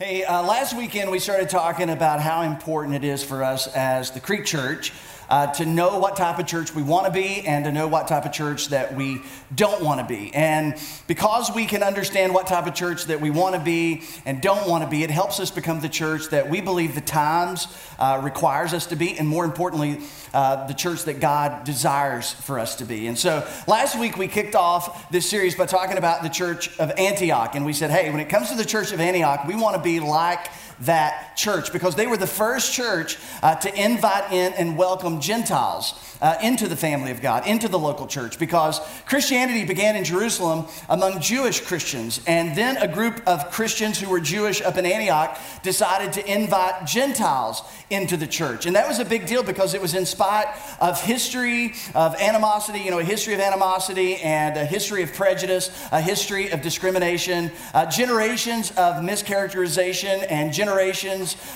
Hey, uh, last weekend we started talking about how important it is for us as the Creek Church uh, to know what type of church we want to be and to know what type of church that we don't want to be. And because we can understand what type of church that we want to be and don't want to be, it helps us become the church that we believe the times uh, requires us to be, and more importantly, uh, the church that God desires for us to be. And so last week we kicked off this series by talking about the church of Antioch. And we said, hey, when it comes to the church of Antioch, we want to be like that church because they were the first church uh, to invite in and welcome Gentiles uh, into the family of God, into the local church, because Christianity began in Jerusalem among Jewish Christians. And then a group of Christians who were Jewish up in Antioch decided to invite Gentiles into the church. And that was a big deal because it was in spite of history of animosity, you know, a history of animosity and a history of prejudice, a history of discrimination, uh, generations of mischaracterization and generations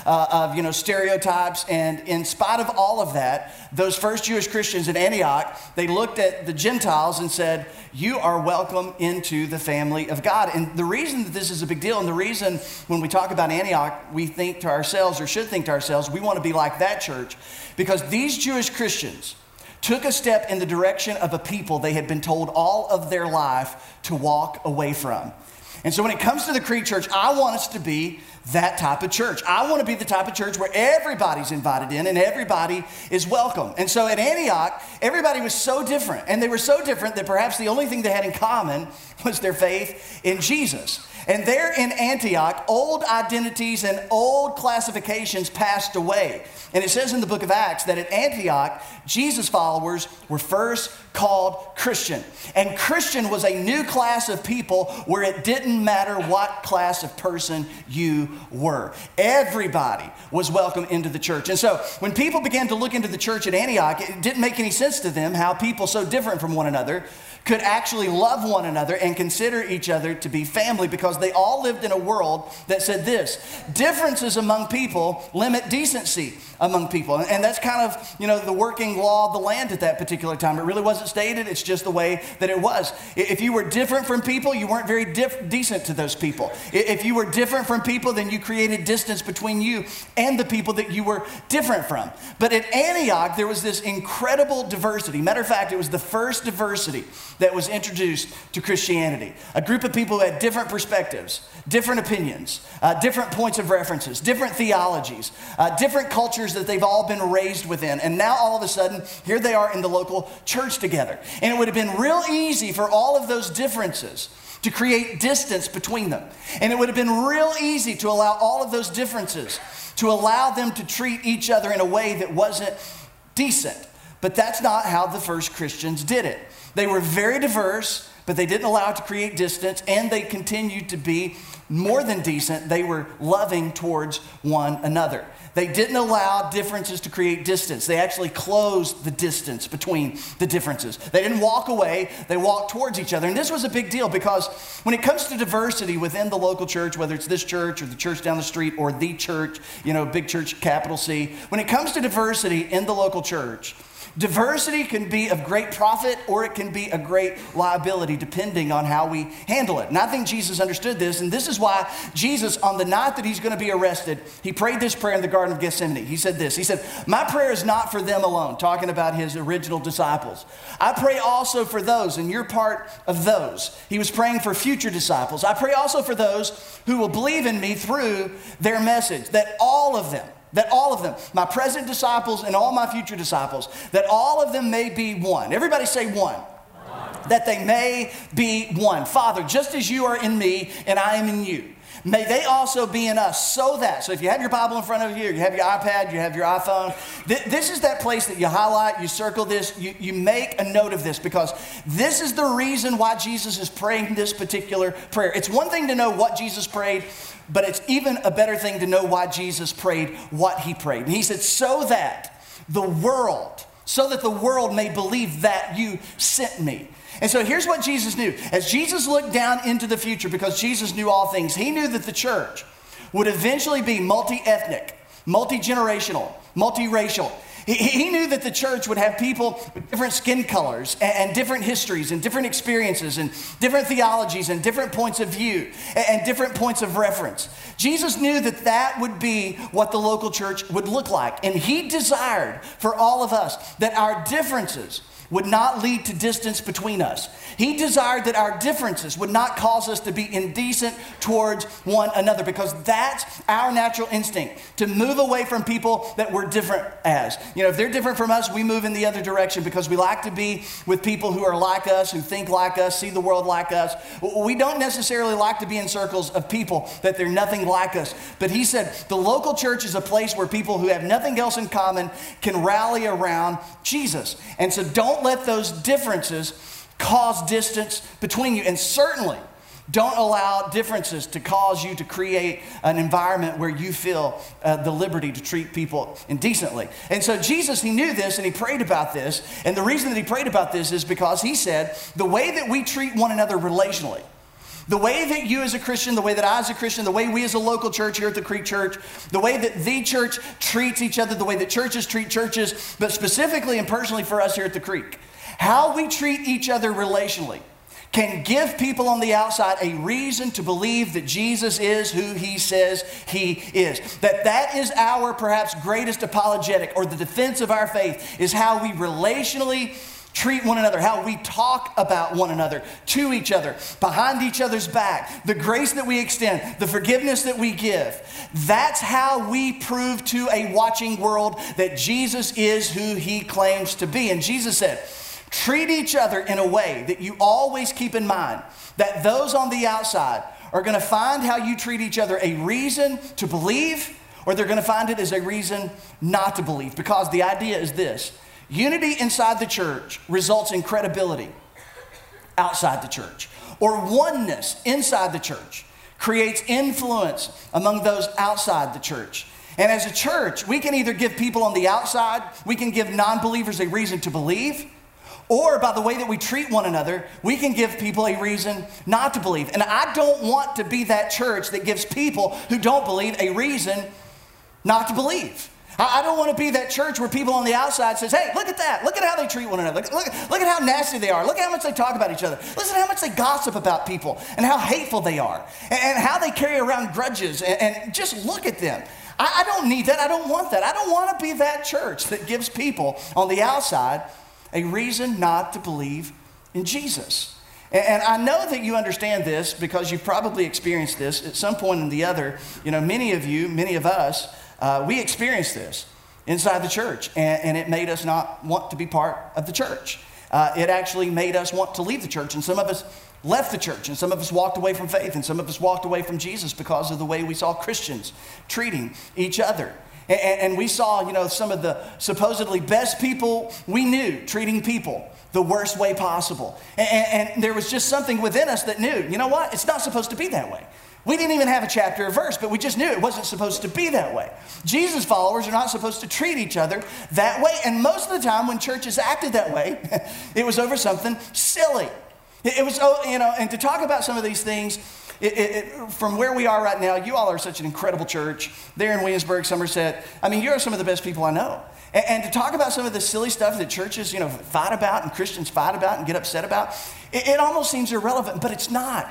uh, of, you know, stereotypes. And in spite of all of that, those first Jewish Christians in Antioch, they looked at the Gentiles and said, You are welcome into the family of God. And the reason that this is a big deal, and the reason when we talk about Antioch, we think to ourselves, or should think to ourselves, we want to be like that church, because these Jewish Christians, took a step in the direction of a people they had been told all of their life to walk away from. And so when it comes to the Creek Church, I want us to be that type of church. I want to be the type of church where everybody's invited in and everybody is welcome. And so at Antioch, everybody was so different. And they were so different that perhaps the only thing they had in common was their faith in Jesus. And there in Antioch, old identities and old classifications passed away. And it says in the book of Acts that at Antioch, Jesus followers were first called Christian. And Christian was a new class of people where it didn't matter what class of person you were. Everybody was welcome into the church. And so when people began to look into the church at Antioch, it didn't make any sense to them how people so different from one another could actually love one another and consider each other to be family because they all lived in a world that said this differences among people limit decency among people. And that's kind of, you know, the working law of the land at that particular time. It really wasn't stated, it's just the way that it was. If you were different from people, you weren't very dif- decent to those people. If you were different from people, then you created distance between you and the people that you were different from. But at Antioch, there was this incredible diversity. Matter of fact, it was the first diversity that was introduced to Christianity. A group of people who had different perspectives, different opinions, uh, different points of references, different theologies, uh, different cultures that they've all been raised within. And now all of a sudden, here they are in the local church together. And it would have been real easy for all of those differences to create distance between them. And it would have been real easy to allow all of those differences to allow them to treat each other in a way that wasn't decent. But that's not how the first Christians did it. They were very diverse, but they didn't allow it to create distance, and they continued to be more than decent. They were loving towards one another. They didn't allow differences to create distance. They actually closed the distance between the differences. They didn't walk away, they walked towards each other. And this was a big deal because when it comes to diversity within the local church, whether it's this church or the church down the street or the church, you know, big church, capital C, when it comes to diversity in the local church, Diversity can be of great profit or it can be a great liability depending on how we handle it. And I think Jesus understood this, and this is why Jesus, on the night that he's going to be arrested, he prayed this prayer in the Garden of Gethsemane. He said this He said, My prayer is not for them alone, talking about his original disciples. I pray also for those, and you're part of those. He was praying for future disciples. I pray also for those who will believe in me through their message, that all of them, that all of them, my present disciples and all my future disciples, that all of them may be one. Everybody say one. one. That they may be one. Father, just as you are in me and I am in you, may they also be in us so that, so if you have your Bible in front of you, you have your iPad, you have your iPhone, th- this is that place that you highlight, you circle this, you, you make a note of this because this is the reason why Jesus is praying this particular prayer. It's one thing to know what Jesus prayed, but it's even a better thing to know why Jesus prayed what he prayed. And he said, so that the world, so that the world may believe that you sent me. And so here's what Jesus knew. As Jesus looked down into the future, because Jesus knew all things, he knew that the church would eventually be multi ethnic, multi generational, multiracial. He, he knew that the church would have people with different skin colors and, and, different histories and different experiences and different theologies and different points of view and, and different points of reference. Jesus knew that that would be what the local church would look like. And he desired for all of us that our differences would not lead to distance between us. He desired that our differences would not cause us to be indecent towards one another because that's our natural instinct to move away from people that we're different as. You know, if they're different from us, we move in the other direction because we like to be with people who are like us, who think like us, see the world like us. We don't necessarily like to be in circles of people that they're nothing like us. But he said the local church is a place where people who have nothing else in common can rally around Jesus. And so don't let those differences cause distance between you. And certainly, don't allow differences to cause you to create an environment where you feel uh, the liberty to treat people indecently. And so Jesus, he knew this and he prayed about this. And the reason that he prayed about this is because he said, the way that we treat one another relationally, the way that you as a Christian, the way that I as a Christian, the way we as a local church here at the Creek Church, the way that the church treats each other, the way that churches treat churches, but specifically and personally for us here at the Creek, how we treat each other relationally can give people on the outside a reason to believe that Jesus is who he says he is. That that is our perhaps greatest apologetic or the defense of our faith is how we relationally treat one another, how we talk about one another, to each other, behind each other's back, the grace that we extend, the forgiveness that we give. That's how we prove to a watching world that Jesus is who he claims to be. And Jesus said, Treat each other in a way that you always keep in mind that those on the outside are going to find how you treat each other a reason to believe, or they're going to find it as a reason not to believe. Because the idea is this unity inside the church results in credibility outside the church, or oneness inside the church creates influence among those outside the church. And as a church, we can either give people on the outside, we can give non believers a reason to believe or by the way that we treat one another, we can give people a reason not to believe. And I don't want to be that church that gives people who don't believe a reason not to believe. I don't want to be that church where people on the outside says, hey, look at that. Look at how they treat one another. Look, look, look at how nasty they are. Look at how much they talk about each other. Listen to how much they gossip about people and how hateful they are and, and how they carry around grudges and, and just look at them. I, I don't need that. I don't want that. I don't want to be that church that gives people on the outside a reason not to believe in Jesus. And I know that you understand this because you've probably experienced this at some point or the other. You know, many of you, many of us, uh, we experienced this inside the church, and, and, it made us not want to be part of the church. Uh, it actually made us want to leave the church, and some of us left the church, and some of us walked away from faith, and some of us walked away from Jesus because of the way we saw Christians treating each other. And, and we saw, you know, some of the supposedly best people we knew treating people the worst way possible. And, and, there was just something within us that knew, you know what? It's not supposed to be that way. We didn't even have a chapter or verse, but we just knew it wasn't supposed to be that way. Jesus' followers are not supposed to treat each other that way. And most of the time, when churches acted that way, it was over something silly. It was, oh, you know, and to talk about some of these things, it, it, it, from where we are right now, you all are such an incredible church there in Williamsburg, Somerset. I mean, you're some of the best people I know. And, and, to talk about some of the silly stuff that churches, you know, fight about and Christians fight about and get upset about, it, it almost seems irrelevant, but it's not.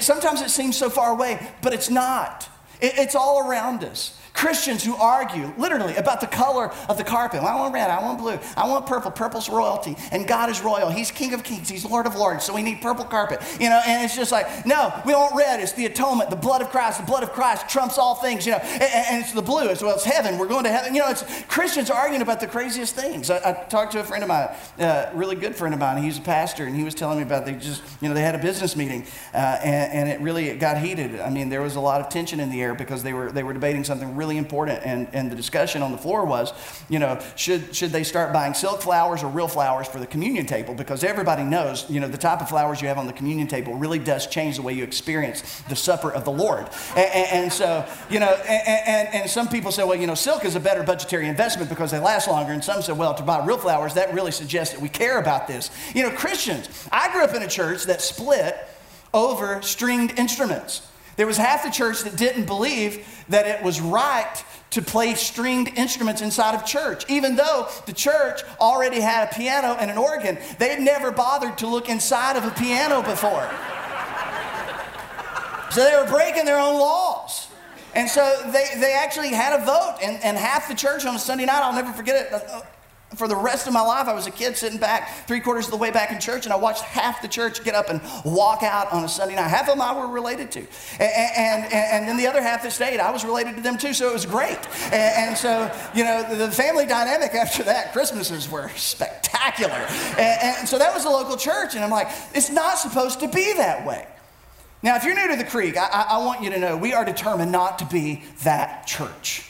Sometimes it seems so far away, but it's not. it's all around us. Christians who argue literally about the color of the carpet. Well, I want red, I want blue, I want purple. Purple's royalty, and God is royal. He's King of Kings, He's Lord of Lords, so we need purple carpet. You know, and it's just like, no, we want red. It's the atonement, the blood of Christ. The blood of Christ trumps all things, you know, and, and it's the blue as well. It's heaven. We're going to heaven. You know, it's Christians arguing about the craziest things. I, I talked to a friend of mine, a uh, really good friend of mine. He's a pastor, and he was telling me about they just, you know, they had a business meeting, uh, and, and it really it got heated. I mean, there was a lot of tension in the air because they were they were debating something really important, and and, and the discussion on the floor was, you know, should, should they start buying silk flowers or real flowers for the communion table? Because everybody knows, you know, the type of flowers you have on the communion table really does change the way you experience the supper of the Lord. And, and, and so, you know, and, and, some people say, well, you know, silk is a better budgetary investment because they last longer. And some say, well, to buy real flowers, that really suggests that we care about this. You know, Christians, I grew up in a church that split over stringed instruments. There was half the church that didn't believe that it was right to play stringed instruments inside of church. Even though the church already had a piano and an organ, they had never bothered to look inside of a piano before. so they were breaking their own laws. And so they, they actually had a vote, and, and half the church on a Sunday night, I'll never forget it, for the rest of my life, I was a kid sitting back three quarters of the way back in church, and I watched half the church get up and walk out on a Sunday night. Half of them I were related to. And, and, and then the other half that stayed, I was related to them too, so it was great. And, and so, you know, the family dynamic after that, Christmases were spectacular. And, and so that was the local church, and I'm like, it's not supposed to be that way. Now, if you're new to the Creek, I, I want you to know we are determined not to be that church.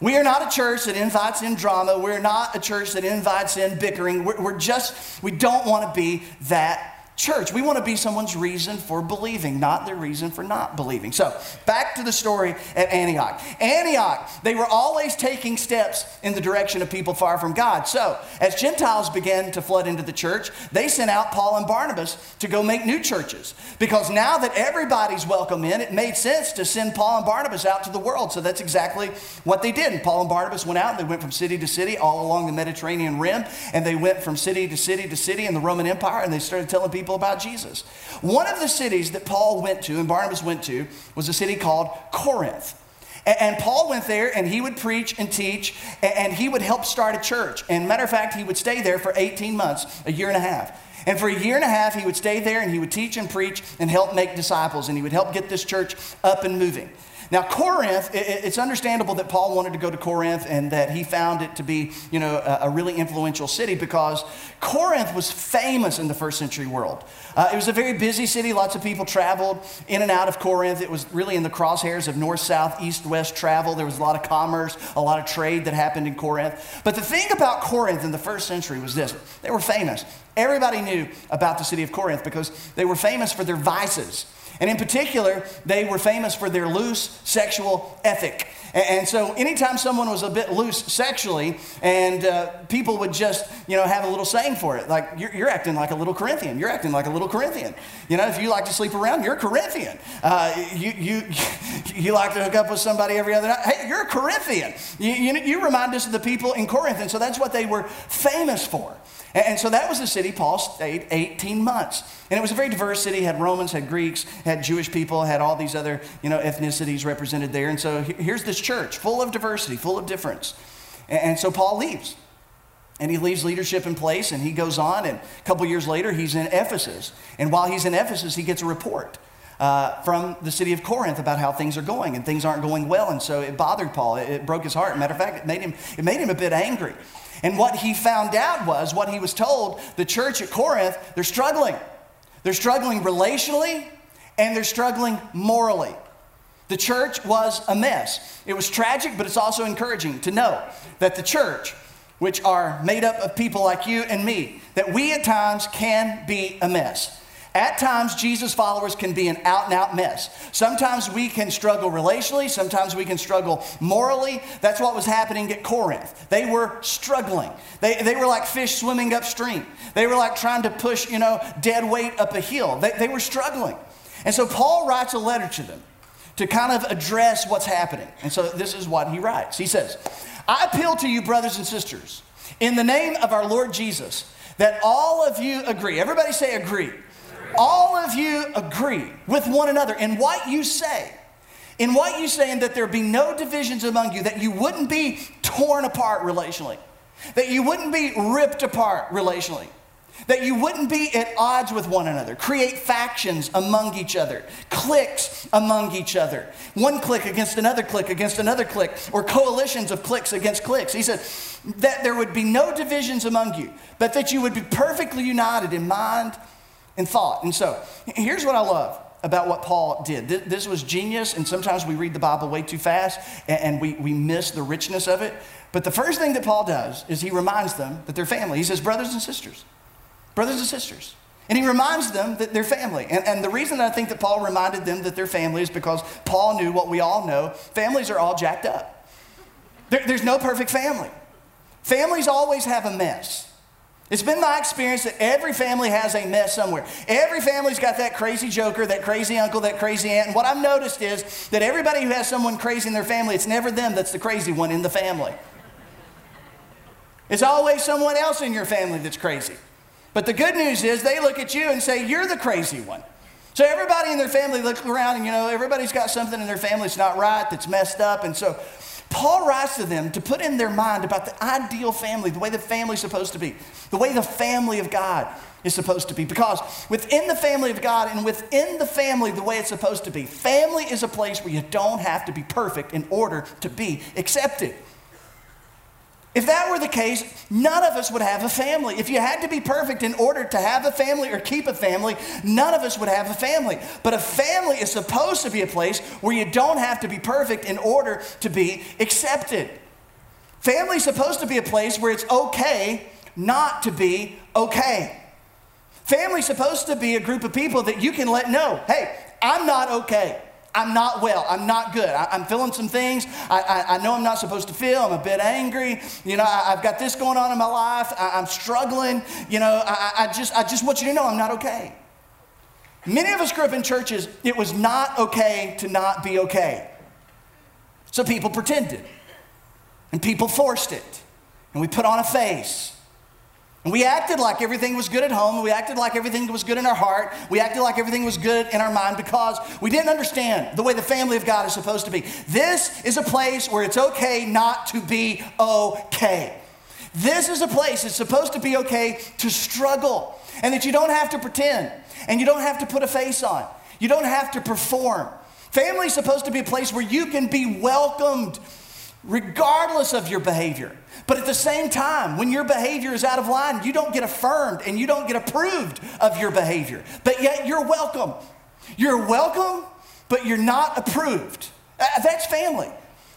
We are not a church that invites in drama. We're not a church that invites in bickering. We're, we're just, we don't want to be that church. We want to be someone's reason for believing, not their reason for not believing. So, back to the story at Antioch. Antioch, they were always taking steps in the direction of people far from God. So, as Gentiles began to flood into the church, they sent out Paul and Barnabas to go make new churches. Because now that everybody's welcome in, it made sense to send Paul and Barnabas out to the world. So, that's exactly what they did. And Paul and Barnabas went out and they went from city to city all along the Mediterranean rim. And they went from city to city to city in the Roman Empire and they started telling people people about Jesus. One of the cities that Paul went to and Barnabas went to was a city called Corinth. And Paul went there and he would preach and teach and he would help start a church. And matter of fact, he would stay there for 18 months, a year and a half. And for a year and a half, he would stay there and he would teach and preach and help make disciples and he would help get this church up and moving. Now, Corinth, it's understandable that Paul wanted to go to Corinth and that he found it to be, you know, a, really influential city because Corinth was famous in the first century world. Uh, it was a very busy city. Lots of people traveled in and out of Corinth. It was really in the crosshairs of north, south, east, west travel. There was a lot of commerce, a lot of trade that happened in Corinth. But the thing about Corinth in the first century was this they were famous. Everybody knew about the city of Corinth because they were famous for their vices. And in particular, they were famous for their loose sexual ethic. And so, anytime someone was a bit loose sexually, and uh, people would just, you know, have a little saying for it, like you're, you're, acting like a little Corinthian. You're acting like a little Corinthian. You know, if you like to sleep around, you're a Corinthian. Uh, you, you, you like to hook up with somebody every other night. Hey, you're a Corinthian. You, you, you remind us of the people in Corinth, and so that's what they were famous for. And so that was the city Paul stayed 18 months. And it was a very diverse city, had Romans, had Greeks, had Jewish people, had all these other, you know, ethnicities represented there. And so here's this church full of diversity, full of difference. And so Paul leaves. And he leaves leadership in place and he goes on. And a couple years later, he's in Ephesus. And while he's in Ephesus, he gets a report. Uh, from the city of Corinth about how things are going, and things aren't going well, and so it bothered Paul. It, it broke his heart. Matter of fact, it made him it made him a bit angry. And what he found out was what he was told the church at Corinth, they're struggling. They're struggling relationally and they're struggling morally. The church was a mess. It was tragic, but it's also encouraging to know that the church, which are made up of people like you and me, that we at times can be a mess. At times, Jesus followers can be an out and out mess. Sometimes we can struggle relationally, sometimes we can struggle morally. That's what was happening at Corinth. They were struggling. They, they were like fish swimming upstream. They were like trying to push, you know, dead weight up a hill. They, they were struggling. And so Paul writes a letter to them to kind of address what's happening. And so this is what he writes. He says, I appeal to you, brothers and sisters, in the name of our Lord Jesus, that all of you agree. Everybody say agree all of you agree with one another in what you say. In what you say, and that there be no divisions among you, that you wouldn't be torn apart relationally, that you wouldn't be ripped apart relationally, that you wouldn't be at odds with one another, create factions among each other, cliques among each other, one clique against another clique against another clique, or coalitions of cliques against cliques. He said that there would be no divisions among you, but that you would be perfectly united in mind and thought. And so here's what I love about what Paul did. This was genius, and sometimes we read the Bible way too fast and we, we miss the richness of it. But the first thing that Paul does is he reminds them that they're family. He says, brothers and sisters, brothers and sisters. And he reminds them that they're family. And, and the reason I think that Paul reminded them that they're family is because Paul knew what we all know families are all jacked up. There, there's no perfect family. Families always have a mess. It's been my experience that every family has a mess somewhere. Every family's got that crazy joker, that crazy uncle, that crazy aunt. And what I've noticed is that everybody who has someone crazy in their family, it's never them that's the crazy one in the family. It's always someone else in your family that's crazy. But the good news is they look at you and say, You're the crazy one. So everybody in their family looks around and, you know, everybody's got something in their family that's not right, that's messed up. And so Paul writes to them to put in their mind about the ideal family, the way the family's supposed to be, the way the family of God is supposed to be. Because within the family of God and within the family, the way it's supposed to be, family is a place where you don't have to be perfect in order to be accepted. If that were the case, none of us would have a family. If you had to be perfect in order to have a family or keep a family, none of us would have a family. But a family is supposed to be a place where you don't have to be perfect in order to be accepted. Family is supposed to be a place where it's okay not to be okay. Family is supposed to be a group of people that you can let know hey, I'm not okay. I'm not well. I'm not good. I, am feeling some things I, I, I, know I'm not supposed to feel. I'm a bit angry. You know, I, have got this going on in my life. I, am struggling. You know, I, I, just, I just want you to know I'm not okay. Many of us grew up in churches, it was not okay to not be okay. So people pretended, and people forced it, and we put on a face. We acted like everything was good at home. We acted like everything was good in our heart. We acted like everything was good in our mind because we didn't understand the way the family of God is supposed to be. This is a place where it's okay not to be okay. This is a place it's supposed to be okay to struggle and that you don't have to pretend and you don't have to put a face on. You don't have to perform. Family is supposed to be a place where you can be welcomed regardless of your behavior. But at the same time, when your behavior is out of line, you don't get affirmed and you don't get approved of your behavior. But yet you're welcome. You're welcome, but you're not approved. That's family.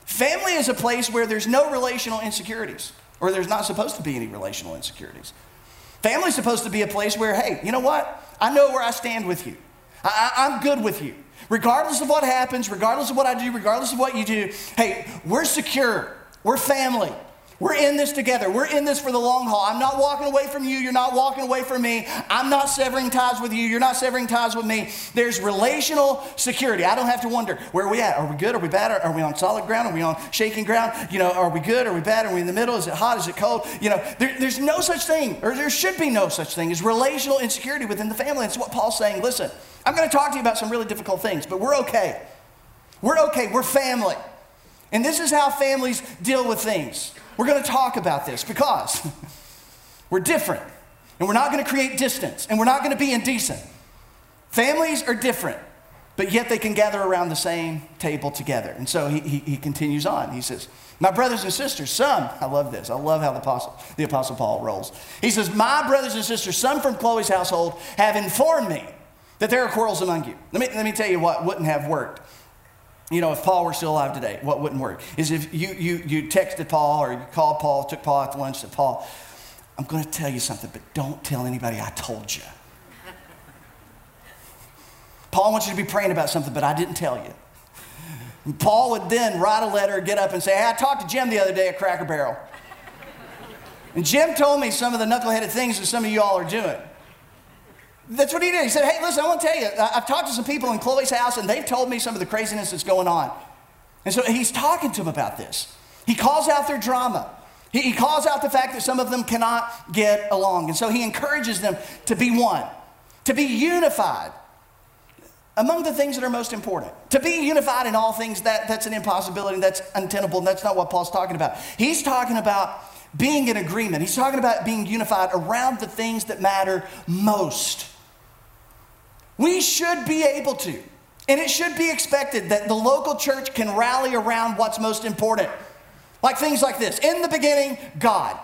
Family is a place where there's no relational insecurities, or there's not supposed to be any relational insecurities. Family is supposed to be a place where, hey, you know what? I know where I stand with you. I, am good with you. Regardless of what happens, regardless of what I do, regardless of what you do, hey, we're secure. We're family. We're in this together. We're in this for the long haul. I'm not walking away from you. You're not walking away from me. I'm not severing ties with you. You're not severing ties with me. There's relational security. I don't have to wonder where are we at? Are we good? Are we bad? Are we on solid ground? Are we on shaking ground? You know, are we good? Are we bad? Are we in the middle? Is it hot? Is it cold? You know, there, there's no such thing, or there should be no such thing as relational insecurity within the family. It's what Paul's saying. Listen, I'm going to talk to you about some really difficult things, but we're okay. We're okay. We're family. And this is how families deal with things. We're going to talk about this because we're different and we're not going to create distance and we're not going to be indecent. Families are different, but yet they can gather around the same table together. And so he, he, he continues on. He says, My brothers and sisters, some, I love this. I love how the Apostle, the Apostle Paul rolls. He says, My brothers and sisters, some from Chloe's household, have informed me that there are quarrels among you. Let me, let me tell you what wouldn't have worked you know, if Paul were still alive today, what wouldn't work is if you, you, you texted Paul or you called Paul, took Paul out to lunch, said, Paul, I'm going to tell you something, but don't tell anybody I told you. Paul wants you to be praying about something, but I didn't tell you. And Paul would then write a letter, get up and say, hey, I talked to Jim the other day at Cracker Barrel. And Jim told me some of the knuckleheaded things that some of you all are doing. That's what he did. He said, Hey, listen, I want to tell you, I've talked to some people in Chloe's house and they've told me some of the craziness that's going on. And so he's talking to them about this. He calls out their drama. He, calls out the fact that some of them cannot get along. And so he encourages them to be one, to be unified among the things that are most important. To be unified in all things, that, that's an impossibility, that's untenable, and that's not what Paul's talking about. He's talking about being in agreement. He's talking about being unified around the things that matter most. We should be able to, and it should be expected that the local church can rally around what's most important. Like things like this In the beginning, God.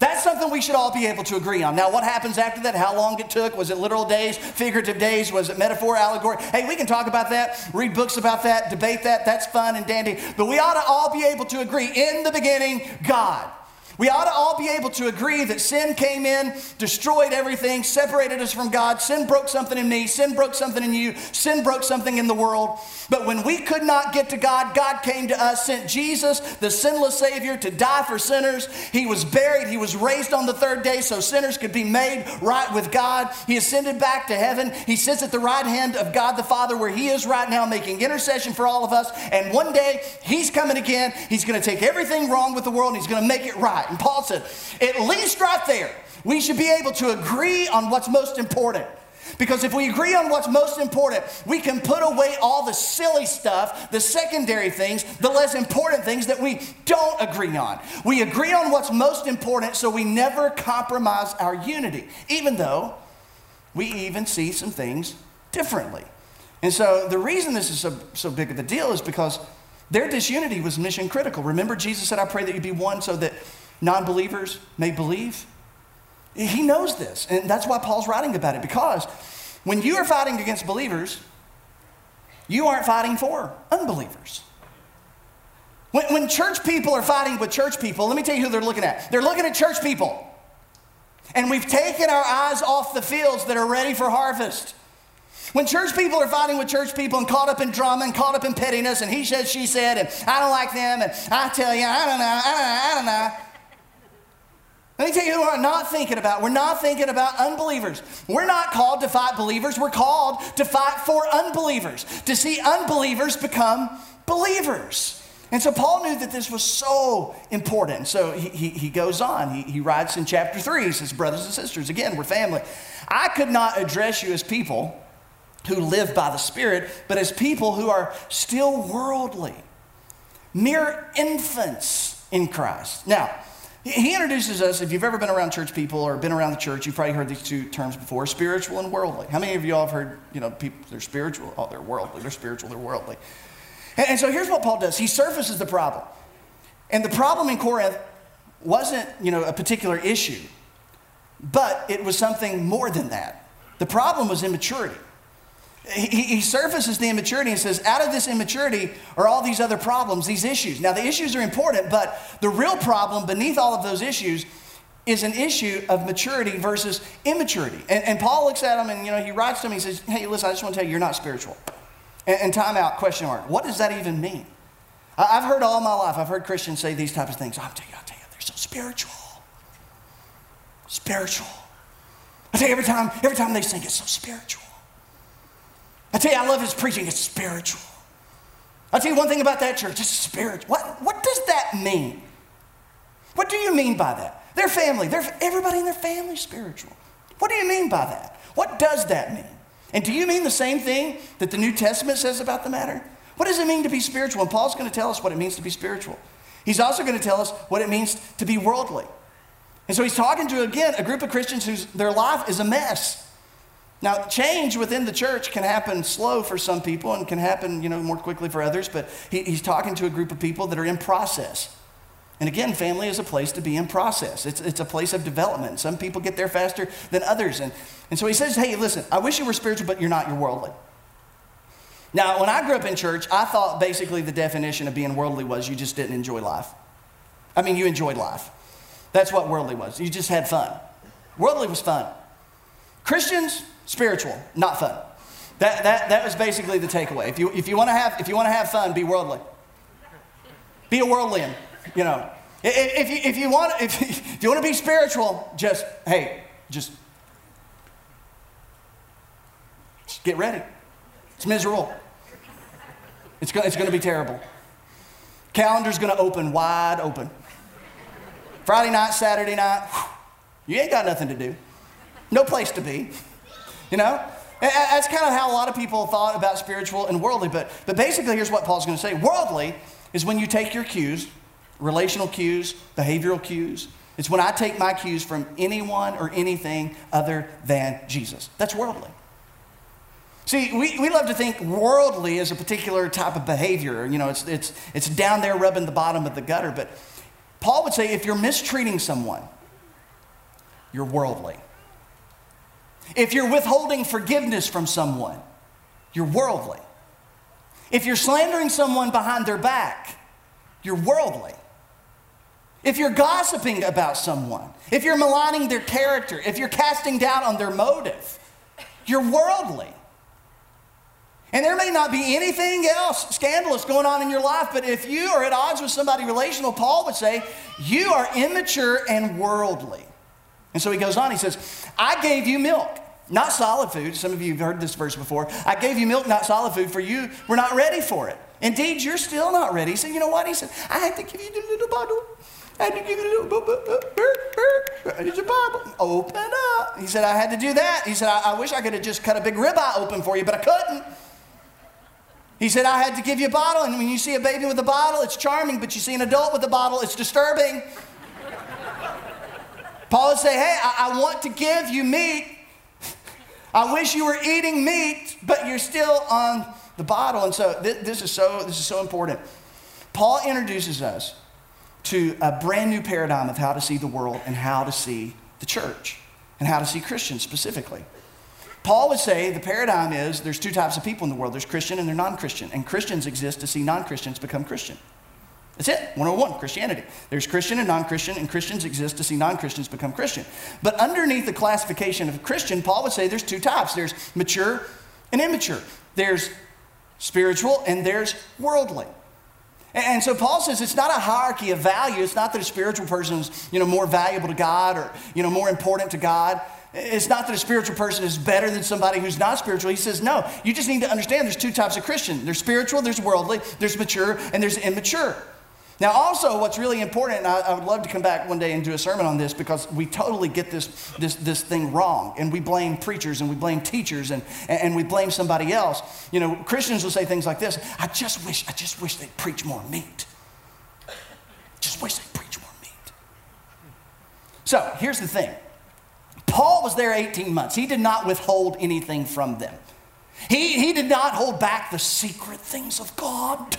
That's something we should all be able to agree on. Now, what happens after that? How long it took? Was it literal days, figurative days? Was it metaphor, allegory? Hey, we can talk about that, read books about that, debate that. That's fun and dandy. But we ought to all be able to agree in the beginning, God. We ought to all be able to agree that sin came in, destroyed everything, separated us from God. Sin broke something in me, sin broke something in you, sin broke something in the world. But when we could not get to God, God came to us, sent Jesus, the sinless Savior, to die for sinners. He was buried, He was raised on the third day so sinners could be made right with God. He ascended back to heaven. He sits at the right hand of God the Father, where He is right now, making intercession for all of us. And one day, He's coming again. He's going to take everything wrong with the world and He's going to make it right. And Paul said, at least right there, we should be able to agree on what's most important. Because if we agree on what's most important, we can put away all the silly stuff, the secondary things, the less important things that we don't agree on. We agree on what's most important so we never compromise our unity, even though we even see some things differently. And so the reason this is so, so big of a deal is because their disunity was mission critical. Remember, Jesus said, I pray that you be one so that non believers may believe? He knows this, and that's why Paul's writing about it because when you are fighting against believers, you aren't fighting for unbelievers. When, when church people are fighting with church people, let me tell you who they're looking at. They're looking at church people. And we've taken our eyes off the fields that are ready for harvest. When church people are fighting with church people and caught up in drama and caught up in pettiness and he said, she said, and I don't like them, and I tell you, I don't know, I don't know, I don't know. Let me tell you who we're not thinking about. We're not thinking about unbelievers. We're not called to fight believers. We're called to fight for unbelievers, to see unbelievers become believers. And so Paul knew that this was so important. So he, he, he goes on. He, he writes in chapter 3, he says, Brothers and sisters, again, we're family. I could not address you as people who live by the Spirit, but as people who are still worldly, mere infants in Christ. Now, he introduces us, if you've ever been around church people or been around the church, you've probably heard these two terms before spiritual and worldly. How many of you all have heard, you know, people, they're spiritual? Oh, they're worldly. They're spiritual, they're worldly. And, and so here's what Paul does he surfaces the problem. And the problem in Corinth wasn't, you know, a particular issue, but it was something more than that. The problem was immaturity. He, surfaces the immaturity and says, out of this immaturity are all these other problems, these issues. Now, the issues are important, but the real problem beneath all of those issues is an issue of maturity versus immaturity. And, and Paul looks at him and, you know, he writes to him, he says, hey, listen, I just want to tell you, you're not spiritual. And, and time out, question mark. What does that even mean? I, I've heard all my life, I've heard Christians say these types of things. I'll tell you, I'll tell you, they're so spiritual. Spiritual. I tell you, every time, every time they sing, it's so spiritual. I tell you, I love his preaching. It's spiritual. I'll tell you one thing about that church. It's spiritual. What, what does that mean? What do you mean by that? Their family, they're, everybody in their family spiritual. What do you mean by that? What does that mean? And do you mean the same thing that the New Testament says about the matter? What does it mean to be spiritual? And Paul's going to tell us what it means to be spiritual. He's also going to tell us what it means to be worldly. And so he's talking to, again, a group of Christians whose their life is a mess. Now, change within the church can happen slow for some people and can happen, you know, more quickly for others, but he, he's talking to a group of people that are in process. And again, family is a place to be in process. It's, it's a place of development. Some people get there faster than others. And, and so he says, hey, listen, I wish you were spiritual, but you're not, you're worldly. Now, when I grew up in church, I thought basically the definition of being worldly was you just didn't enjoy life. I mean, you enjoyed life. That's what worldly was. You just had fun. Worldly was fun. Christians, spiritual, not fun. That, that, that was basically the takeaway. If you, if you want to have, if you want to have fun, be worldly. Be a worldling, you know. If you, if you want, if, if you want to be spiritual, just, hey, just, just get ready. It's miserable. It's, go, it's going to be terrible. Calendar's going to open wide open. Friday night, Saturday night, you ain't got nothing to do. No place to be. You know? That's kind of how a lot of people thought about spiritual and worldly. But, but basically, here's what Paul's going to say worldly is when you take your cues, relational cues, behavioral cues. It's when I take my cues from anyone or anything other than Jesus. That's worldly. See, we, we love to think worldly is a particular type of behavior. You know, it's, it's, it's down there rubbing the bottom of the gutter. But Paul would say if you're mistreating someone, you're worldly. If you're withholding forgiveness from someone, you're worldly. If you're slandering someone behind their back, you're worldly. if you're gossiping about someone, if you're maligning their character, if you're casting doubt on their motive, you're worldly. And there may not be anything else scandalous going on in your life, but if you are at odds with somebody relational, Paul would say, you are immature and worldly. And so he goes on, he says, I gave you milk, not solid food. Some of you have heard this verse before. I gave you milk, not solid food, for you were not ready for it. Indeed, you're still not ready. He said, You know what? He said, I had to give you the little bottle. I had to give you the little Here's your Bible. Open up. He said, I had to do that. He said, I, I wish I could have just cut a big ribeye open for you, but I couldn't. He said, I had to give you a bottle, and when you see a baby with a bottle, it's charming, but you see an adult with a bottle, it's disturbing. Paul would say, Hey, I, I want to give you meat. I wish you were eating meat, but you're still on the bottle. And so th- this, is so this is so important. Paul introduces us to a brand new paradigm of how to see the world and how to see the church and how to see Christians specifically. Paul would say the paradigm is there's two types of people in the world there's Christian and they're non Christian, and Christians exist to see non Christians become Christian. That's it, 101, Christianity. There's Christian and non Christian, and Christians exist to see non Christians become Christian. But underneath the classification of Christian, Paul would say there's two types there's mature and immature, there's spiritual and there's worldly. And so Paul says it's not a hierarchy of value. It's not that a spiritual person is you know, more valuable to God or you know, more important to God. It's not that a spiritual person is better than somebody who's not spiritual. He says, no, you just need to understand there's two types of Christian there's spiritual, there's worldly, there's mature, and there's immature. Now, also, what's really important, and I, I, would love to come back one day and do a sermon on this because we totally get this, this, this thing wrong. And we blame preachers and we blame teachers and, and we blame somebody else. You know, Christians will say things like this I just wish, I just wish they'd preach more meat. Just wish they'd preach more meat. So, here's the thing Paul was there 18 months, he did not withhold anything from them, he, he did not hold back the secret things of God.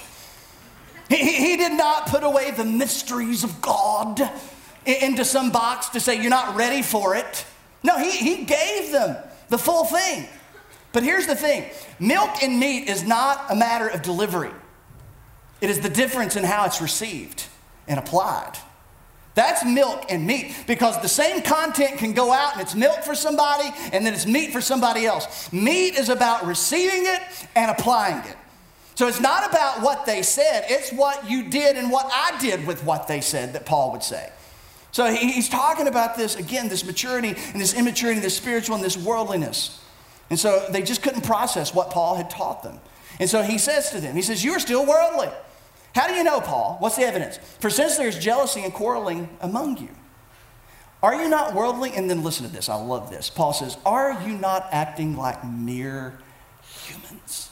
He, he did not put away the mysteries of God into some box to say, you're not ready for it. No, he, he gave them the full thing. But here's the thing milk and meat is not a matter of delivery, it is the difference in how it's received and applied. That's milk and meat because the same content can go out and it's milk for somebody and then it's meat for somebody else. Meat is about receiving it and applying it. So it's not about what they said, it's what you did and what I did with what they said that Paul would say. So he's talking about this, again, this maturity and this immaturity, this spiritual and this worldliness. And so they just couldn't process what Paul had taught them. And so he says to them, he says, You are still worldly. How do you know, Paul? What's the evidence? For since there's jealousy and quarreling among you, are you not worldly? And then listen to this, I love this. Paul says, Are you not acting like mere humans?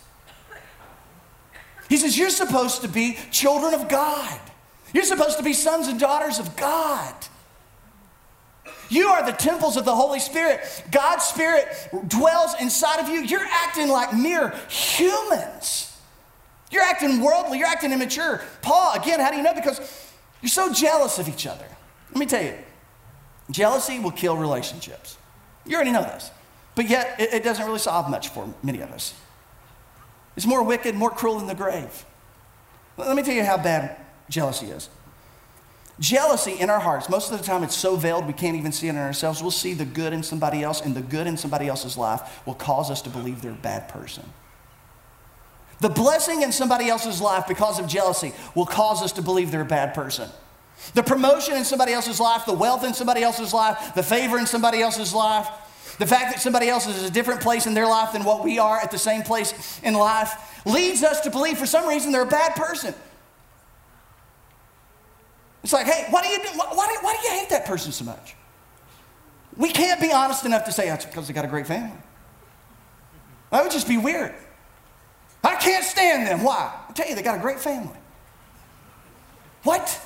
He says, You're supposed to be children of God. You're supposed to be sons and daughters of God. You are the temples of the Holy Spirit. God's Spirit dwells inside of you. You're acting like mere humans. You're acting worldly. You're acting immature. Paul, again, how do you know? Because you're so jealous of each other. Let me tell you jealousy will kill relationships. You already know this. But yet, it, it doesn't really solve much for many of us. It's more wicked, more cruel than the grave. Let me tell you how bad jealousy is. Jealousy in our hearts, most of the time it's so veiled we can't even see it in ourselves. We'll see the good in somebody else, and the good in somebody else's life will cause us to believe they're a bad person. The blessing in somebody else's life because of jealousy will cause us to believe they're a bad person. The promotion in somebody else's life, the wealth in somebody else's life, the favor in somebody else's life, the fact that somebody else is a different place in their life than what we are at the same place in life leads us to believe for some reason they're a bad person. It's like, hey, why do you, do, why, do, why do you hate that person so much? We can't be honest enough to say that's because they got a great family. That would just be weird. I can't stand them. Why? I tell you, they got a great family. What?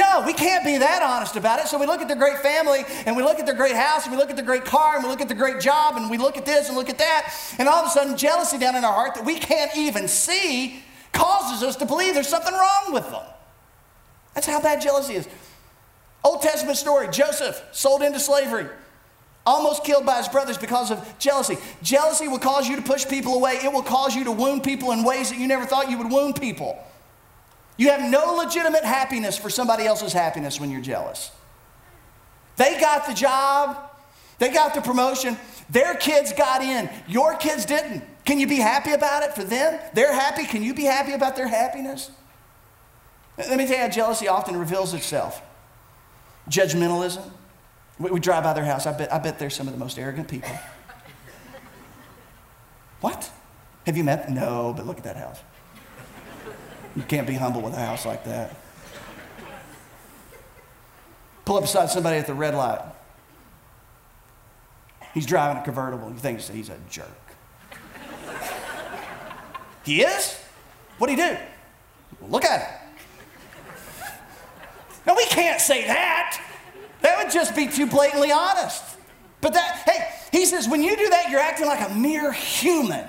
No, we can't be that honest about it. So we look at their great family and we look at their great house and we look at their great car and we look at their great job and we look at this and look at that. And all of a sudden, jealousy down in our heart that we can't even see causes us to believe there's something wrong with them. That's how bad jealousy is. Old Testament story Joseph sold into slavery, almost killed by his brothers because of jealousy. Jealousy will cause you to push people away, it will cause you to wound people in ways that you never thought you would wound people. You have no legitimate happiness for somebody else's happiness when you're jealous. They got the job, they got the promotion, their kids got in, your kids didn't. Can you be happy about it for them? They're happy. Can you be happy about their happiness? Let me tell you how jealousy often reveals itself judgmentalism. We, we drive by their house. I bet, I bet they're some of the most arrogant people. what? Have you met? No, but look at that house. You can't be humble with a house like that. Pull up beside somebody at the red light. He's driving a convertible. You think he's a jerk. he is? What'd he do? Look at him. Now, we can't say that. That would just be too blatantly honest. But that, hey, he says, when you do that, you're acting like a mere human.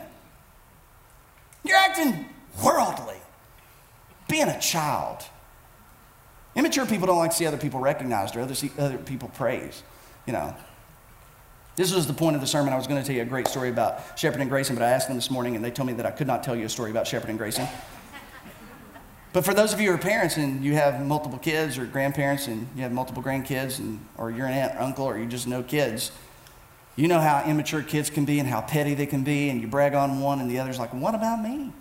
You're acting worldly, being a child. Immature people don't like to see other people recognized or other, see other people praised. You know, this was the point of the sermon. I was going to tell you a great story about Shepherd and Grayson, but I asked them this morning and they told me that I could not tell you a story about Shepherd and Grayson. But for those of you who are parents and you have multiple kids or grandparents and you have multiple grandkids and, or you're an aunt or uncle or you just know kids, you know how immature kids can be and how petty they can be, and you brag on one and the other's like, what about me?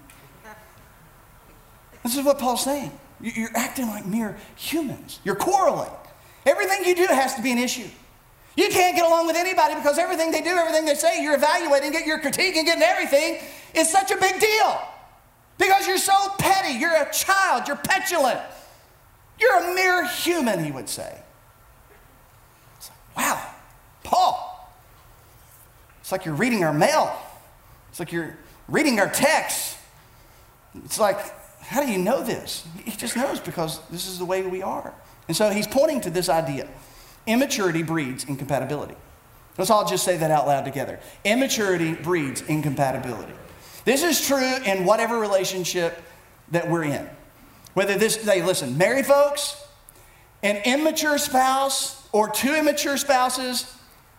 This is what Paul's saying. You're acting like mere humans. You're quarreling. Everything you do has to be an issue. You can't get along with anybody because everything they do, everything they say, you're evaluating it, you're critiquing it, and everything is such a big deal. Because you're so petty, you're a child, you're petulant. You're a mere human, he would say. It's like, wow, Paul, it's like you're reading our mail. It's like you're reading our text. It's like, how do you know this? He just knows because this is the way we are. And so he's pointing to this idea immaturity breeds incompatibility. Let's all just say that out loud together. Immaturity breeds incompatibility. This is true in whatever relationship that we're in. Whether this, hey, listen, married folks, an immature spouse, or two immature spouses,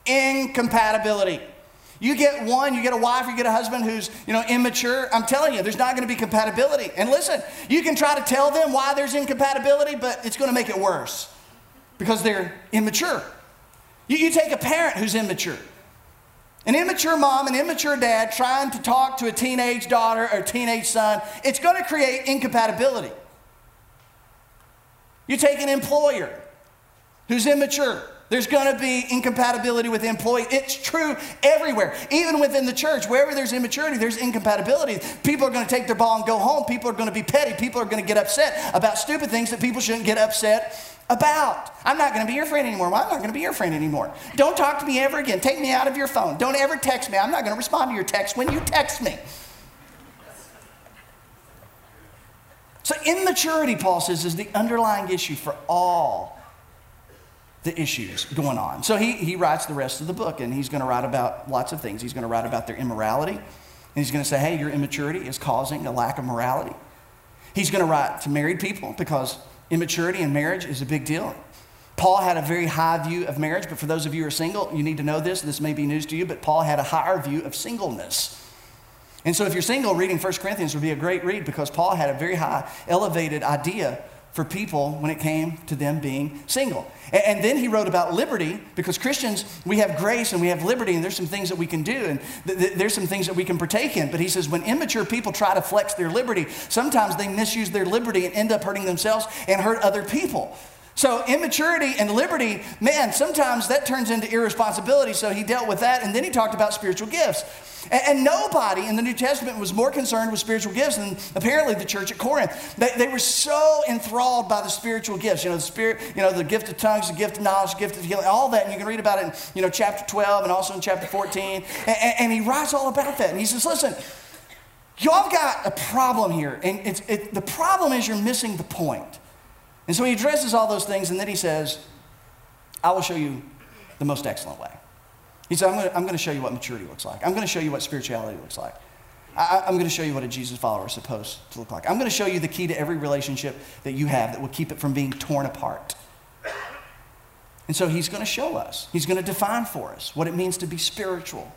incompatibility. You get one, you get a wife, you get a husband who's, you know, immature. I'm telling you, there's not going to be compatibility. And listen, you can try to tell them why there's incompatibility, but it's going to make it worse because they're immature. You, you take a parent who's immature. An immature mom, an immature dad trying to talk to a teenage daughter or teenage son, it's going to create incompatibility. You take an employer who's immature, there's going to be incompatibility with the employee. It's true everywhere, even within the church. Wherever there's immaturity, there's incompatibility. People are going to take their ball and go home. People are going to be petty. People are going to get upset about stupid things that people shouldn't get upset about. I'm not going to be your friend anymore. Well, I'm not going to be your friend anymore. Don't talk to me ever again. Take me out of your phone. Don't ever text me. I'm not going to respond to your text when you text me. So, immaturity, Paul says, is the underlying issue for all the issues going on. So, he, he writes the rest of the book, and he's going to write about lots of things. He's going to write about their immorality, and he's going to say, hey, your immaturity is causing a lack of morality. He's going to write to married people because Immaturity in marriage is a big deal. Paul had a very high view of marriage, but for those of you who are single, you need to know this. This may be news to you, but Paul had a higher view of singleness. And so if you're single, reading 1 Corinthians would be a great read because Paul had a very high, elevated idea for people when it came to them being single. And, and, then he wrote about liberty because Christians, we have grace and we have liberty, and there's some things that we can do, and th- th- there's some things that we can partake in. But he says when immature people try to flex their liberty, sometimes they misuse their liberty and end up hurting themselves and hurt other people. So, immaturity and liberty, man, sometimes that turns into irresponsibility. So, he dealt with that. And then he talked about spiritual gifts. And, and nobody in the New Testament was more concerned with spiritual gifts than apparently the church at Corinth. They, they were so enthralled by the spiritual gifts. You know, the spirit, you know, the gift of tongues, the gift of knowledge, the gift of healing, all that. And you can read about it in, you know, chapter 12 and also in chapter 14. And, and he writes all about that. And he says, listen, y'all got a problem here. And it's, it, the problem is you're missing the point. And so he addresses all those things, and then he says, I will show you the most excellent way. He said, I'm going, to, show you what maturity looks like. I'm going to show you what spirituality looks like. I, am going to show you what a Jesus follower is supposed to look like. I'm going to show you the key to every relationship that you have that will keep it from being torn apart. And so he's going to show us, he's going to define for us what it means to be spiritual,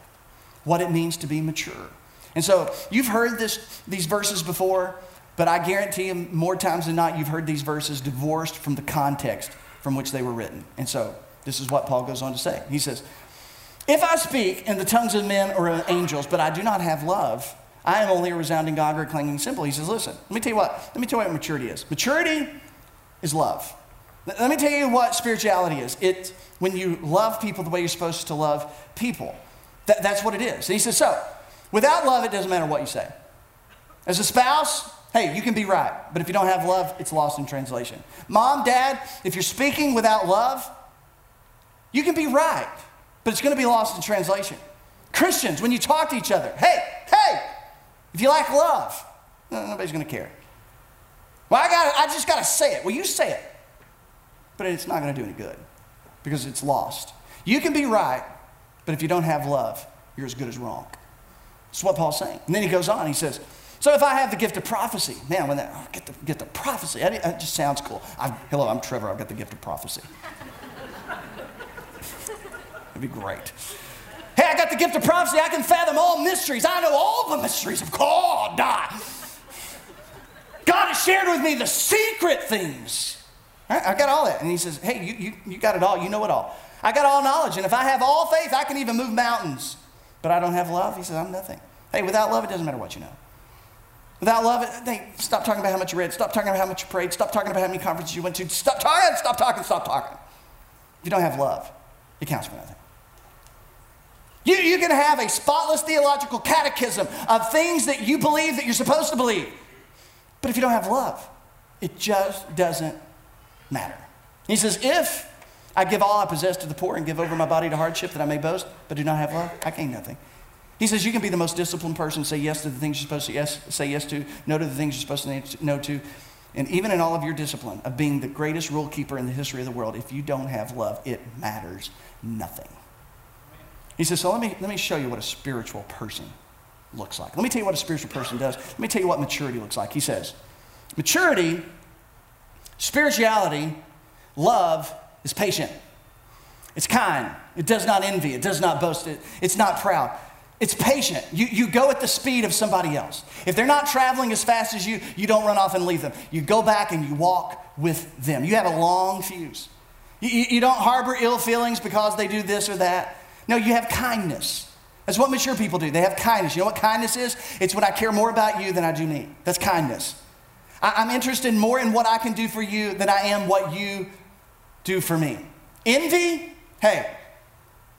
what it means to be mature. And so you've heard this, these verses before. But I guarantee you, more times than not, you've heard these verses divorced from the context from which they were written. And so, this is what Paul goes on to say. He says, If I speak in the tongues of men or of angels, but I do not have love, I am only a resounding gong or a clanging cymbal. He says, Listen, let me tell you what, let me tell you what maturity is. Maturity is love. Let me tell you what spirituality is. It's when you love people the way you're supposed to love people. That, that's what it is. And he says, So, without love, it doesn't matter what you say. As a spouse, hey, you can be right, but if you don't have love, it's lost in translation. Mom, dad, if you're speaking without love, you can be right, but it's going to be lost in translation. Christians, when you talk to each other, hey, hey, if you lack love, nobody's going to care. Well, I, got I just got to say it. Well, you say it, but it's not going to do any good because it's lost. You can be right, but if you don't have love, you're as good as wrong. That's what Paul's saying. And then he goes on, he says, so if I have the gift of prophecy, man, when that, oh, get, the, get the prophecy, that, just sounds cool. I'm, hello, I'm Trevor, I've got the gift of prophecy. That'd be great. Hey, I got the gift of prophecy. I can fathom all mysteries. I know all the mysteries of God. God has shared with me the secret things. I got all that. And he says, Hey, you, you, you got it all. You know it all. I got all knowledge. And if I have all faith, I can even move mountains. But I don't have love. He says, I'm nothing. Hey, without love, it doesn't matter what you know. Without love, they stop talking about how much you read. Stop talking about how much you prayed. Stop talking about how many conferences you went to. Stop talking, stop talking, stop talking. If you don't have love, it counts for nothing. You, you can have a spotless theological catechism of things that you believe that you're supposed to believe. But if you don't have love, it just doesn't matter. He says, If I give all I possess to the poor and give over my body to hardship that I may boast, but do not have love, I gain nothing. He says you can be the most disciplined person, say yes to the things you're supposed to yes, say yes to, no to the things you're supposed to no to. And even in all of your discipline of being the greatest rule keeper in the history of the world, if you don't have love, it matters nothing. He says, so let me, let me show you what a spiritual person looks like. Let me tell you what a spiritual person does. Let me tell you what maturity looks like. He says, maturity, spirituality, love is patient. It's kind. It does not envy. It does not boast. It, it's not proud. It's patient. You, you go at the speed of somebody else. If they're not traveling as fast as you, you don't run off and leave them. You go back and you walk with them. You have a long fuse. You, you don't harbor ill feelings because they do this or that. No, you have kindness. That's what mature people do. They have kindness. You know what kindness is? It's when I care more about you than I do me. That's kindness. I, I'm interested more in what I can do for you than I am what you do for me. Envy? Hey,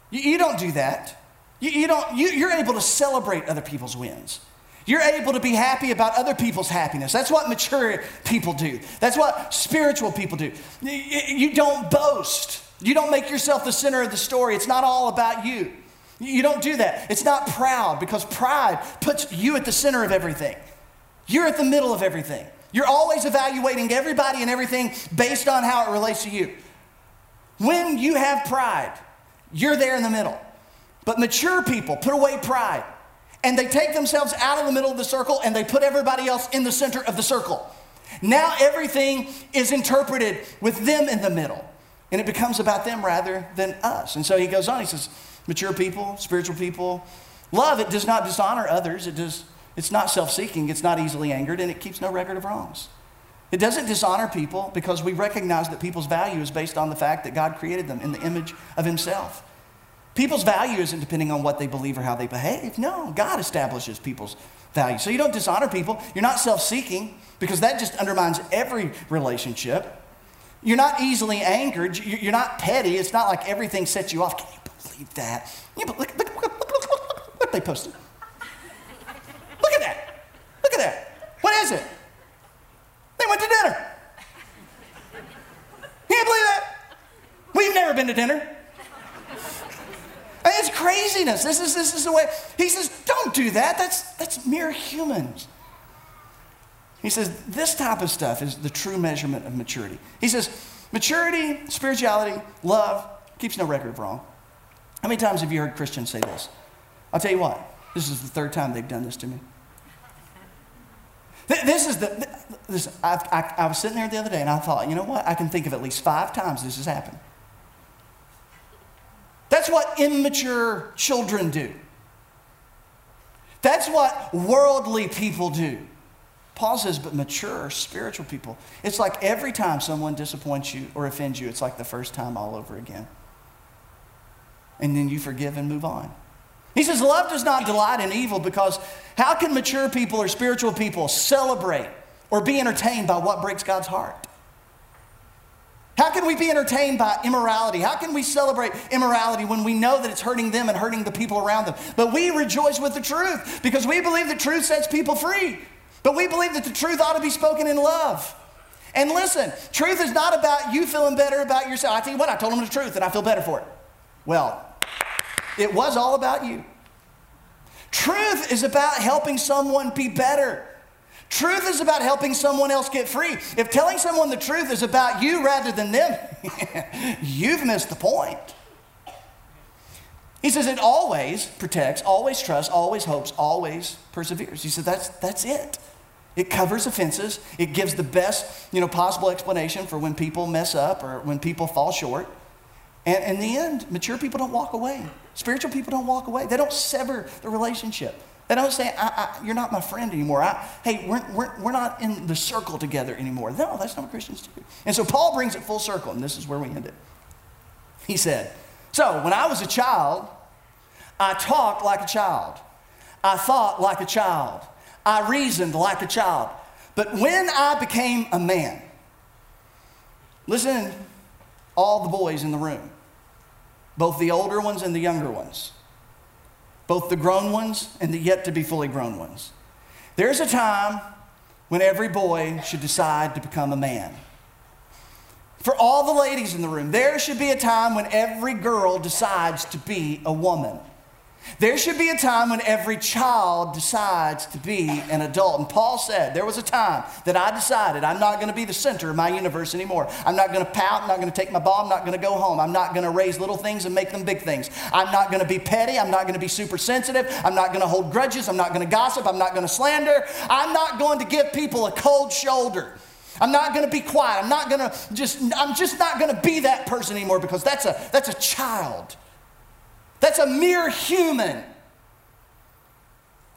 you, you don't do that. You, you don't, you, you're able to celebrate other people's wins. You're able to be happy about other people's happiness. That's what mature people do. That's what spiritual people do. You don't boast. You don't make yourself the center of the story. It's not all about you. You don't do that. It's not proud because pride puts you at the center of everything. You're at the middle of everything. You're always evaluating everybody and everything based on how it relates to you. When you have pride, you're there in the middle. But mature people put away pride and they take themselves out of the middle of the circle and they put everybody else in the center of the circle. Now everything is interpreted with them in the middle and it becomes about them rather than us. And so he goes on, he says, mature people, spiritual people, love, it does not dishonor others, it does, it's not self seeking, it's not easily angered, and it keeps no record of wrongs. It doesn't dishonor people because we recognize that people's value is based on the fact that God created them in the image of Himself. People's value isn't depending on what they believe or how they behave. No, God establishes people's value. So you don't dishonor people. You're not self seeking because that just undermines every relationship. You're not easily angered. You're not petty. It's not like everything sets you off. Can you believe that? look, look, look, look, look, look what they posted. Look at that. Look at that. What is it? They went to dinner. Can't believe that. We've never been to dinner. Craziness. This is, this is the way. He says, don't do that. That's, that's mere humans. He says, this type of stuff is the true measurement of maturity. He says, maturity, spirituality, love keeps no record of wrong. How many times have you heard Christians say this? I'll tell you what, this is the third time they've done this to me. This is the, this, I, I, I was sitting there the other day and I thought, you know what? I can think of at least five times this has happened. That's what immature children do. That's what worldly people do. Paul says, but mature spiritual people. It's like every time someone disappoints you or offends you, it's like the first time all over again. And then you forgive and move on. He says, Love does not delight in evil because how can mature people or spiritual people celebrate or be entertained by what breaks God's heart? How can we be entertained by immorality? How can we celebrate immorality when we know that it's hurting them and hurting the people around them? But we rejoice with the truth because we believe the truth sets people free. But we believe that the truth ought to be spoken in love. And listen, truth is not about you feeling better about yourself. I tell you what, I told them the truth and I feel better for it. Well, it was all about you. Truth is about helping someone be better. Truth is about helping someone else get free. If telling someone the truth is about you rather than them, you've missed the point. He says it always protects, always trusts, always hopes, always perseveres. He said that's, that's it. It covers offenses. It gives the best you know, possible explanation for when people mess up or when people fall short. And in the end, mature people don't walk away. Spiritual people don't walk away. They don't sever the relationship. They don't say, I, I, You're not my friend anymore. I, hey, we're, we're, we're not in the circle together anymore. No, that's not what Christians do. And so Paul brings it full circle, and this is where we end it. He said, So when I was a child, I talked like a child, I thought like a child, I reasoned like a child. But when I became a man, listen, all the boys in the room, both the older ones and the younger ones both the grown ones and the yet to be fully grown ones. There's a time when every boy should decide to become a man. For all the ladies in the room, there should be a time when every girl decides to be a woman. There should be a time when every child decides to be an adult. And Paul said, There was a time that I decided I'm not going to be the center of my universe anymore. I'm not going to pout, I'm not going to take my ball, I'm not going to go home. I'm not going to raise little things and make them big things. I'm not going to be petty, I'm not going to be super sensitive, I'm not going to hold grudges, I'm not going to gossip, I'm not going to slander, I'm not going to give people a cold shoulder. I'm not going to be quiet. I'm not going to just I'm just not going to be that person anymore because that's a that's a child. That's a mere human.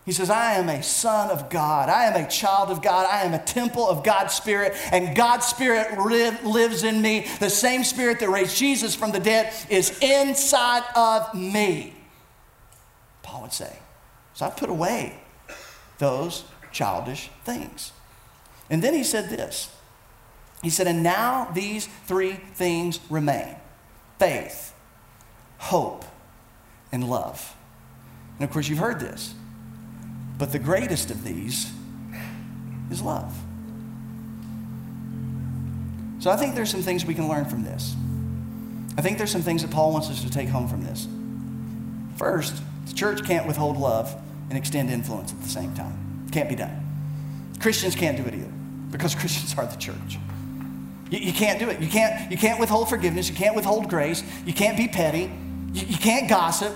He says, I am a son of God. I am a child of God. I am a temple of God's Spirit, and God's Spirit live, lives in me. The same Spirit that raised Jesus from the dead is inside of me. Paul would say. So I put away those childish things. And then he said this He said, And now these three things remain faith, hope, and love. And of course, you've heard this. But the greatest of these is love. So I think there's some things we can learn from this. I think there's some things that Paul wants us to take home from this. First, the church can't withhold love and extend influence at the same time. It can't be done. Christians can't do it either because Christians are the church. You, you, can't do it. You can't, you can't withhold forgiveness. You can't withhold grace. You can't be petty. You, you can't gossip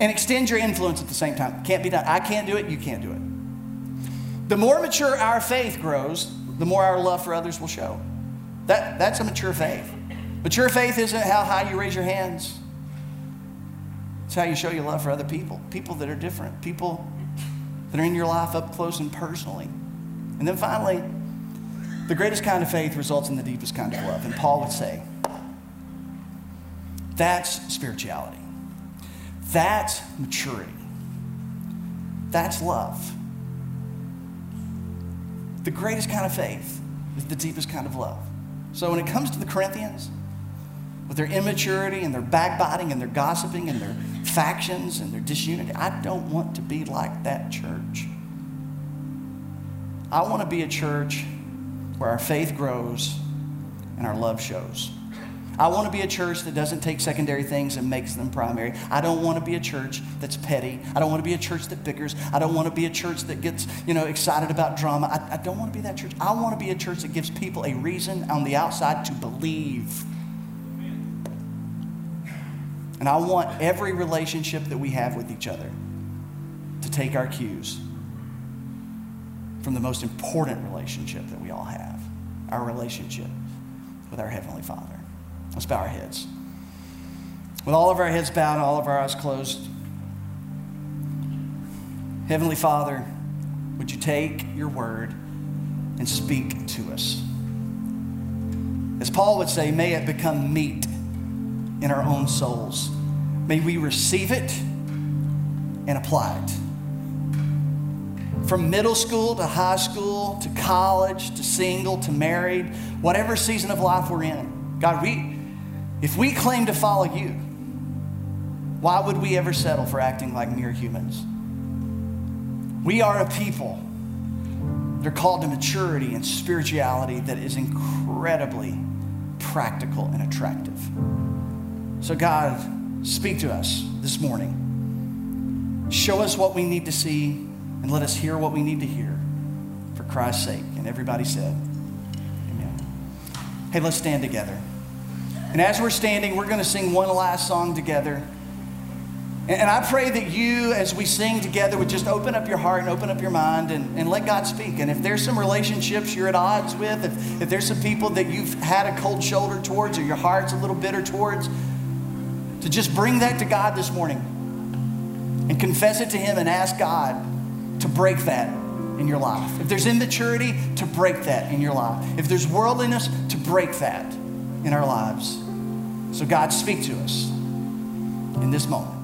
and extend your influence at the same time. Can't be done. I can't do it. You can't do it. The more mature our faith grows, the more our love for others will show. That, that's a mature faith. Mature faith isn't how high you raise your hands. It's how you show your love for other people, people that are different, people that are in your life up close and personally. And then finally, the greatest kind of faith results in the deepest kind of love. And Paul would say, that's spirituality. That's maturity. That's love. The greatest kind of faith is the deepest kind of love. So when it comes to the Corinthians, with their immaturity and their backbiting and their gossiping and their factions and their disunity, I don't want to be like that church. I want to be a church where our faith grows and our love shows. I want to be a church that doesn't take secondary things and makes them primary. I don't want to be a church that's petty. I don't want to be a church that bickers. I don't want to be a church that gets, you know, excited about drama. I, I don't want to be that church. I want to be a church that gives people a reason on the outside to believe. And I want every relationship that we have with each other to take our cues from the most important relationship that we all have our relationship with our Heavenly Father. Let's bow our heads. With all of our heads bowed all of our eyes closed, Heavenly Father, would you take your word and speak to us. As Paul would say, may it become meat in our own souls. May we receive it and apply it. From middle school to high school to college to single to married, whatever season of life we're in, God, we, if we claim to follow you, why would we ever settle for acting like mere humans? We are a people that are called to maturity and spirituality that is incredibly practical and attractive. So, God, speak to us this morning. Show us what we need to see and let us hear what we need to hear for Christ's sake. And everybody said, Amen. Hey, let's stand together. And as we're standing, we're going to sing one last song together. And I pray that you, as we sing together, would just open up your heart and open up your mind and, and let God speak. And if there's some relationships you're at odds with, if, if there's some people that you've had a cold shoulder towards or your heart's a little bitter towards, to just bring that to God this morning and confess it to Him and ask God to break that in your life. If there's immaturity, to break that in your life. If there's worldliness, to break that in our lives. So, God, speak to us in this moment.